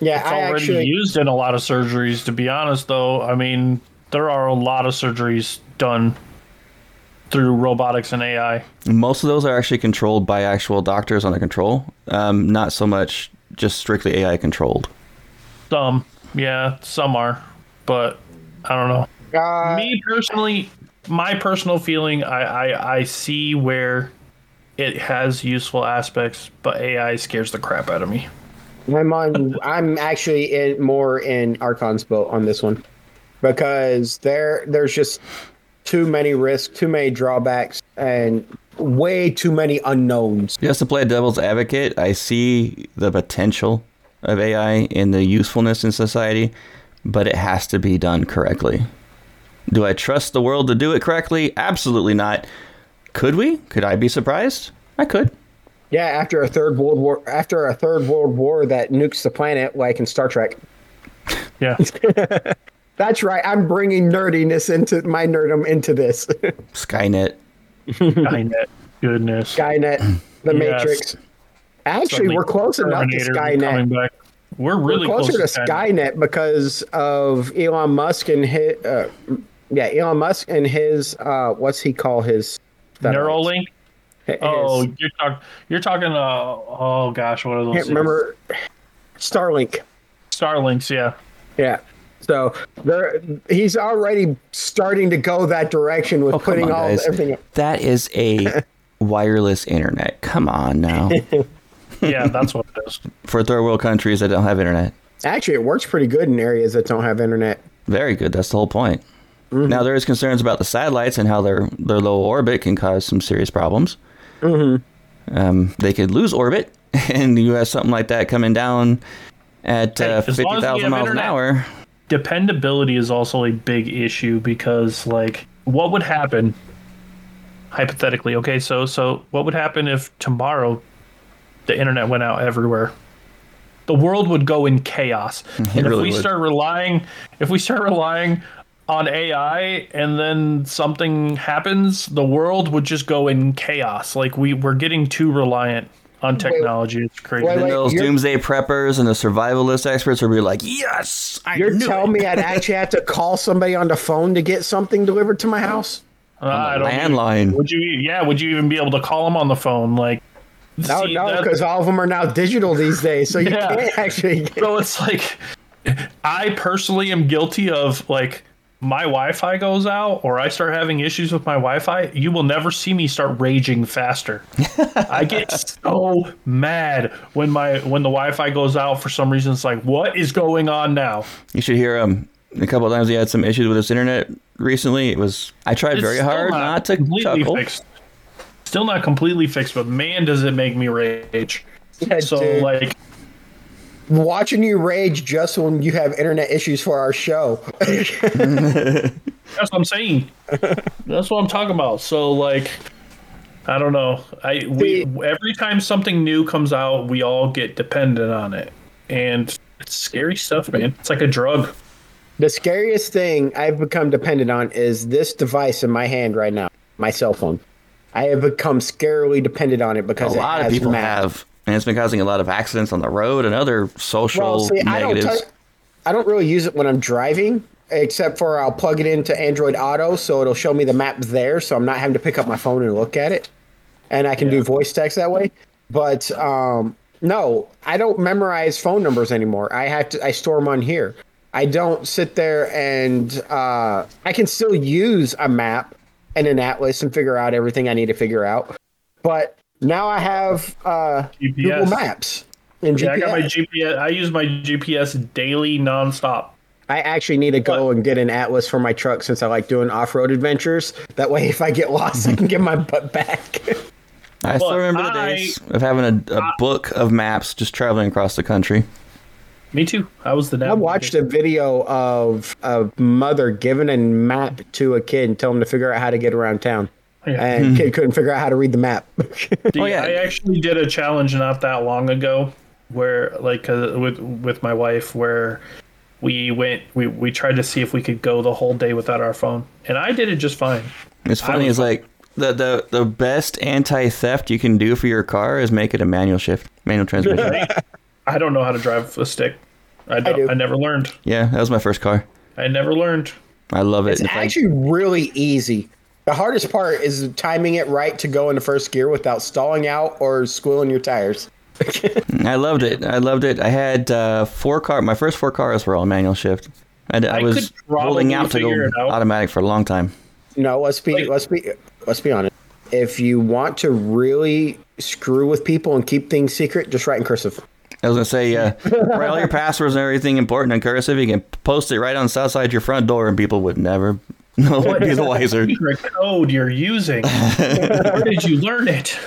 Yeah, It's I already actually used in a lot of surgeries. To be honest, though, I mean there are a lot of surgeries done through robotics and AI. Most of those are actually controlled by actual doctors under control, um, not so much just strictly AI controlled. Some, yeah, some are, but I don't know. uh, Me personally, my personal feeling, I, I I see where it has useful aspects, but AI scares the crap out of me. I'm on. I'm actually in, more in Archon's boat on this one because there there's just too many risks, too many drawbacks, and way too many unknowns. Just to play devil's advocate, I see the potential of AI and the usefulness in society, but it has to be done correctly. Do I trust the world to do it correctly? Absolutely not. Could we? Could I be surprised? I could. Yeah, after a third world war, after a third world war that nukes the planet, like in Star Trek. Yeah, That's right. I'm bringing nerdiness into my nerdome into this. Skynet. Skynet, goodness. Skynet, the Yes. Matrix. Actually, Suddenly we're close enough to Skynet. We're really We're closer close to Skynet because of Elon Musk and his, uh, yeah, Elon Musk and his, uh, what's he call his? Neuralink. His- Oh, you're talking. You're talking. Uh, oh gosh, what are those? can't remember. Starlink. Starlinks. Yeah. Yeah. So there, he's already starting to go that direction with Oh, putting on, all guys. everything. That is a wireless internet. Come on now. Yeah, that's what it is. For third world countries that don't have internet. Actually, it works pretty good in areas that don't have internet. Very good. That's the whole point. Now there is concerns about the satellites and how their their low orbit can cause some serious problems. Mm-hmm. Um, they could lose orbit, and you have something like that coming down at Hey, uh, as long as fifty we thousand have miles internet. an hour. Dependability is also a big issue because, like, what would happen hypothetically? Okay, so so what would happen if tomorrow the internet went out everywhere. The world would go in chaos. and if we would. start relying if we start relying on AI and then something happens, the world would just go in chaos. Like we we're getting too reliant on technology. it's crazy. wait, Then wait. those doomsday preppers and the survivalist experts will be like, "Yes, I You're knew telling it." me I'd actually have to call somebody on the phone to get something delivered to my house? Uh, I don't even- landline. Would you? Yeah. Would you even be able to call them on the phone? Like, No, see, no, because all of them are now digital these days, so you Yeah. can't actually. Get, so it's like, I personally am guilty of like my Wi-Fi goes out or I start having issues with my Wi-Fi. You will never see me start raging faster. I get so mad when my when the Wi-Fi goes out for some reason. It's like, what is going on now? You should hear him. A couple of times he had some issues with his internet recently. It was I tried It's very hard not to completely chuckle. fixed. Still not completely fixed, but man, does it make me rage. Yeah, So dude. like, watching you rage just when you have internet issues for our show. That's what I'm saying. That's what I'm talking about. So like I don't know. I we every time something new comes out, we all get dependent on it. And it's scary stuff, man. It's like a drug. the scariest thing I've become dependent on is this device in my hand right now, my cell phone. I have become scarily dependent on it because A because lot it of people maps. have, and it's been causing a lot of accidents on the road and other social Well, see, I don't, negatives. I don't really use it when I'm driving, except for I'll plug it into Android Auto, so it'll show me the map there, so I'm not having to pick up my phone and look at it, and I can do voice text that way. But um, no, I don't memorize phone numbers anymore. I have to. I store them on here. I don't sit there and uh, I can still use a map and an atlas and figure out everything I need to figure out. But now I have uh, Google Maps and Yeah, I got my GPS. I use my GPS daily, nonstop. I actually need to go and get an atlas for my truck since I like doing off-road adventures. That way, if I get lost, I can get my butt back. I still But remember the I- days of having a, a book of maps just traveling across the country. Me too. I was the I watched a video of a mother giving a map to a kid and telling him to figure out how to get around town, Yeah. and kid couldn't figure out how to read the map. Oh, yeah. I actually did a challenge not that long ago where like uh, with with my wife where we went we, we tried to see if we could go the whole day without our phone and I did it just fine. It's funny. was- It's like the, the the best anti theft you can do for your car is make it a manual shift, manual transmission. I don't know how to drive a stick. I don't, do. I, never learned. yeah, that was my first car. I never learned. I love it. It's If I- actually really easy. The hardest part is timing it right to go into first gear without stalling out or squealing your tires. I loved it. I loved it. I had uh, four car. My first four cars were all manual shift. I, I, I was could probably holding out to go out. automatic for a long time. No, let's be Like- let's be let's be honest. If you want to really screw with people and keep things secret, just write in cursive. I was gonna say, uh, write all your passwords and everything important in cursive. You can post it right on the south side of your front door, and people would never know be the wiser. Secret code you're using. Where did you learn it?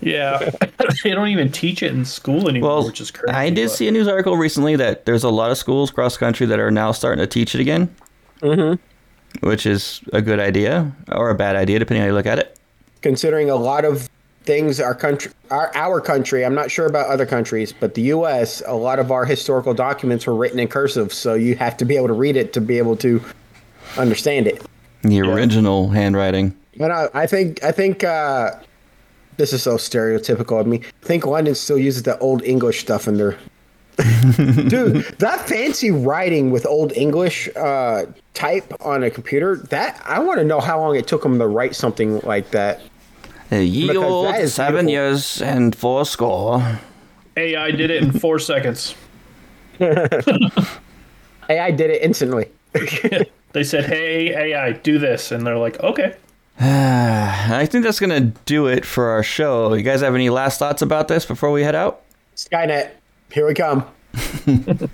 Yeah, they don't even teach it in school anymore, Well, which is crazy. I did but- see a news article recently that there's a lot of schools across the country that are now starting to teach it again. Mm-hmm. Which is a good idea or a bad idea, depending on how you look at it. Considering a lot of things our country our our country, I'm not sure about other countries, but the US, a lot of our historical documents were written in cursive, so you have to be able to read it to be able to understand it. The original handwriting. But I, I think I think uh, this is so stereotypical of me. I think London still uses the old English stuff in their. Dude, that fancy writing with old English uh, type on a computer, that I want to know how long it took them to write something like that. A ye old that is seven beautiful. years and four score. AI did it in four seconds. AI did it instantly. They said, "Hey AI, do this," and they're like, "Okay." I think that's gonna do it for our show. You guys have any last thoughts about this before we head out? Skynet, here we come.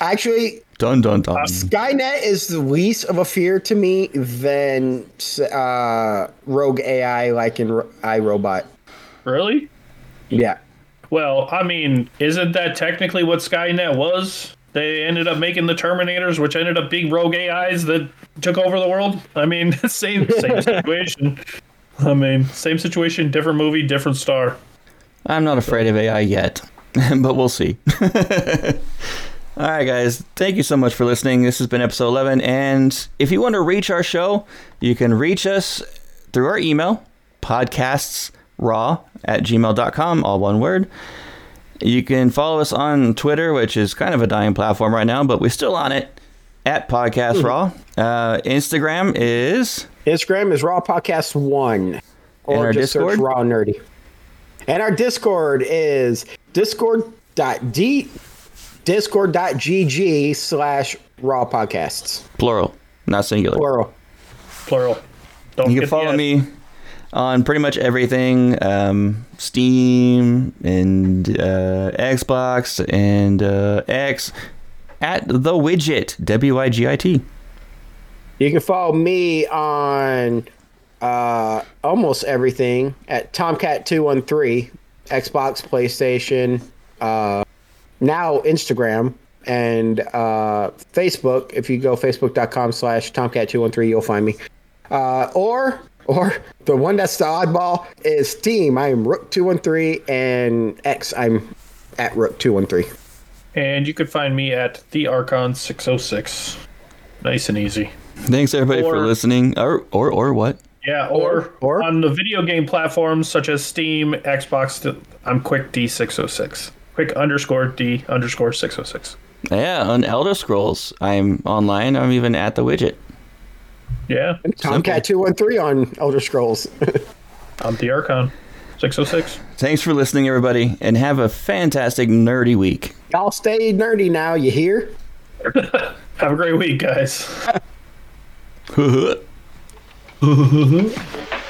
Actually, Dun dun dun. Skynet is the least of a fear to me than uh, Rogue AI, like in Ro- iRobot. Really? Yeah. Well, I mean, isn't that technically what Skynet was? They ended up making the Terminators, which ended up being rogue AIs that took over the world. I mean, same same situation. I mean, same situation, different movie, different star. I'm not afraid of AI yet, but we'll see. All right, guys. Thank you so much for listening. This has been episode 11. And if you want to reach our show, you can reach us through our email, podcastsraw at gmail.com, all one word. You can follow us on Twitter, which is kind of a dying platform right now, but we're still on it at Podcast Raw. Uh, Instagram is Instagram is Raw Podcast One, or our just search Discord? Raw Nerdy. And our Discord is Discord discord.d discord.gg slash Raw Podcasts. plural, not singular. Plural. Plural. Don't You can follow S. me on pretty much everything um, Steam and uh, Xbox and uh, X at the widget, W I G I T. You can follow me on uh, almost everything at Tomcat213, Xbox, PlayStation, uh, now Instagram, and uh, Facebook. If you go facebook.com slash Tomcat213, you'll find me. Uh, or or the one that's the oddball is Steam. I am Rook213, and X, I'm at Rook213. And you can find me at the Archon 606. Nice and easy. Thanks everybody for listening. Or or or what? Yeah, or, or- on the video game platforms such as Steam, Xbox, I'm Quick D606. Quick underscore D underscore 606. Yeah, on Elder Scrolls, I'm online. I'm even at the widget. Yeah, Tomcat213 on Elder Scrolls. I'm the Archon 606. Thanks for listening, everybody, and have a fantastic nerdy week. Y'all stay nerdy now, you hear? Have a great week, guys.